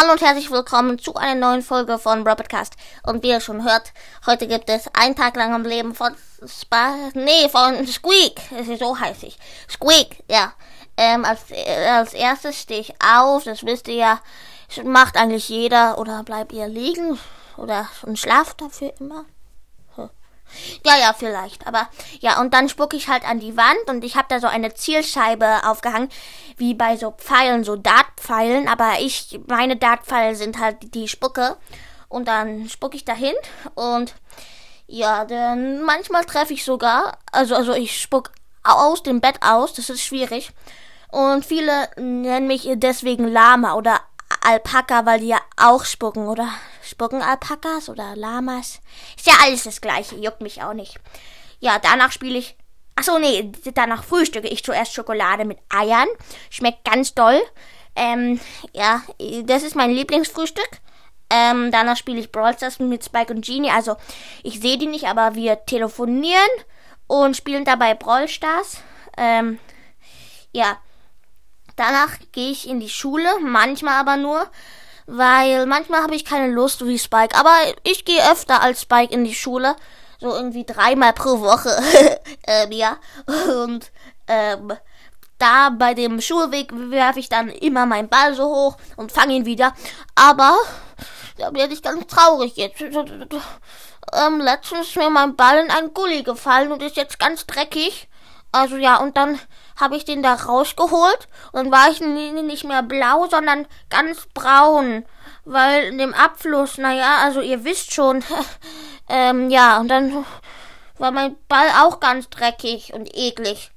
Hallo und herzlich willkommen zu einer neuen Folge von Robotcast. Und wie ihr schon hört, heute gibt es einen Tag lang am Leben von Spa nee, von Squeak. So heißt ich. Squeak, ja. Ähm, als, als erstes stehe ich auf, das wisst ihr ja. Macht eigentlich jeder oder bleibt ihr liegen oder und schlaft dafür immer. Ja, ja, vielleicht. Aber ja, und dann spucke ich halt an die Wand und ich habe da so eine Zielscheibe aufgehangen, wie bei so Pfeilen, so Dartpfeilen. Aber ich, meine Dartpfeile sind halt die Spucke. Und dann spucke ich dahin und ja, dann manchmal treffe ich sogar, also, also ich spuck aus dem Bett aus, das ist schwierig. Und viele nennen mich deswegen Lama oder Alpaka, weil die ja auch spucken, oder? Spucken Alpakas oder Lamas? Ist ja alles das gleiche, juckt mich auch nicht. Ja, danach spiele ich. Achso, nee, danach frühstücke ich zuerst Schokolade mit Eiern. Schmeckt ganz doll. Ähm, ja, das ist mein Lieblingsfrühstück. Ähm, danach spiele ich Brawl Stars mit Spike und Genie. Also, ich sehe die nicht, aber wir telefonieren und spielen dabei Brawl Stars. Ähm, ja. Danach gehe ich in die Schule, manchmal aber nur, weil manchmal habe ich keine Lust wie Spike. Aber ich gehe öfter als Spike in die Schule, so irgendwie dreimal pro Woche, ähm, ja. Und ähm, da bei dem Schulweg werfe ich dann immer meinen Ball so hoch und fange ihn wieder. Aber da werde ich ganz traurig jetzt. Ähm, letztens ist mir mein Ball in einen Gully gefallen und ist jetzt ganz dreckig. Also ja, und dann habe ich den da rausgeholt und war ich nicht mehr blau, sondern ganz braun. Weil in dem Abfluss, naja, also ihr wisst schon, ähm, ja, und dann war mein Ball auch ganz dreckig und eklig.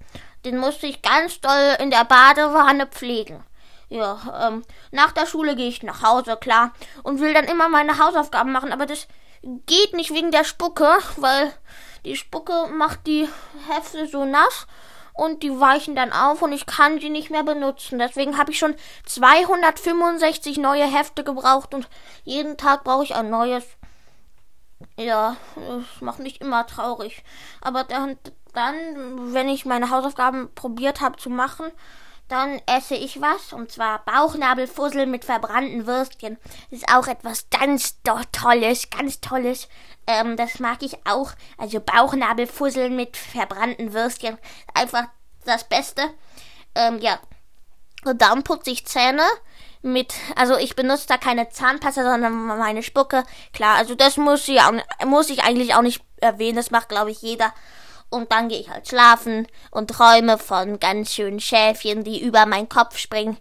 Den musste ich ganz doll in der Badewanne pflegen. Ja, ähm, nach der Schule gehe ich nach Hause, klar, und will dann immer meine Hausaufgaben machen, aber das geht nicht wegen der Spucke, weil die Spucke macht die Hefte so nass und die weichen dann auf und ich kann sie nicht mehr benutzen. Deswegen habe ich schon 265 neue Hefte gebraucht und jeden Tag brauche ich ein neues. Ja, das macht mich immer traurig. Aber dann, dann wenn ich meine Hausaufgaben probiert habe zu machen, dann esse ich was, und zwar Bauchnabelfussel mit verbrannten Würstchen. Das ist auch etwas ganz Tolles, ganz Tolles. Ähm, das mag ich auch. Also Bauchnabelfussel mit verbrannten Würstchen. Einfach das Beste. Ähm, ja. Und dann putze ich Zähne mit, also ich benutze da keine Zahnpasta, sondern meine Spucke. Klar, also das muss ich, auch, muss ich eigentlich auch nicht erwähnen. Das macht, glaube ich, jeder. Und dann gehe ich halt schlafen und träume von ganz schönen Schäfchen, die über meinen Kopf springen,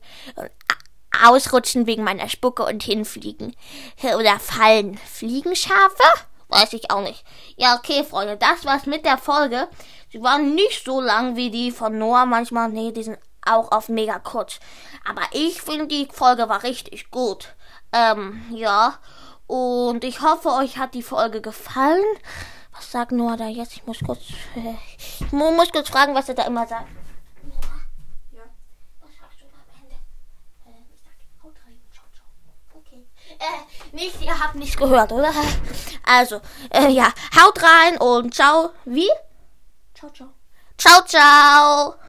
ausrutschen wegen meiner Spucke und hinfliegen. Oder fallen. Fliegenschafe? Weiß ich auch nicht. Ja, okay, Freunde, das war's mit der Folge. Sie waren nicht so lang wie die von Noah manchmal. Nee, die sind auch auf mega kurz. Aber ich finde, die Folge war richtig gut. Ähm, ja. Und ich hoffe, euch hat die Folge gefallen. Was sagt Noah da jetzt? Ich muss kurz, äh, ich muss kurz fragen, was er da immer sagt. Noah? Ja. Was sagst du am Ende? Äh, ich sag, haut rein, ciao, ciao. Okay. Äh, nicht, ihr habt nichts gehört, oder? Also, äh, ja, haut rein und ciao. Wie? Ciao, ciao. Ciao, ciao.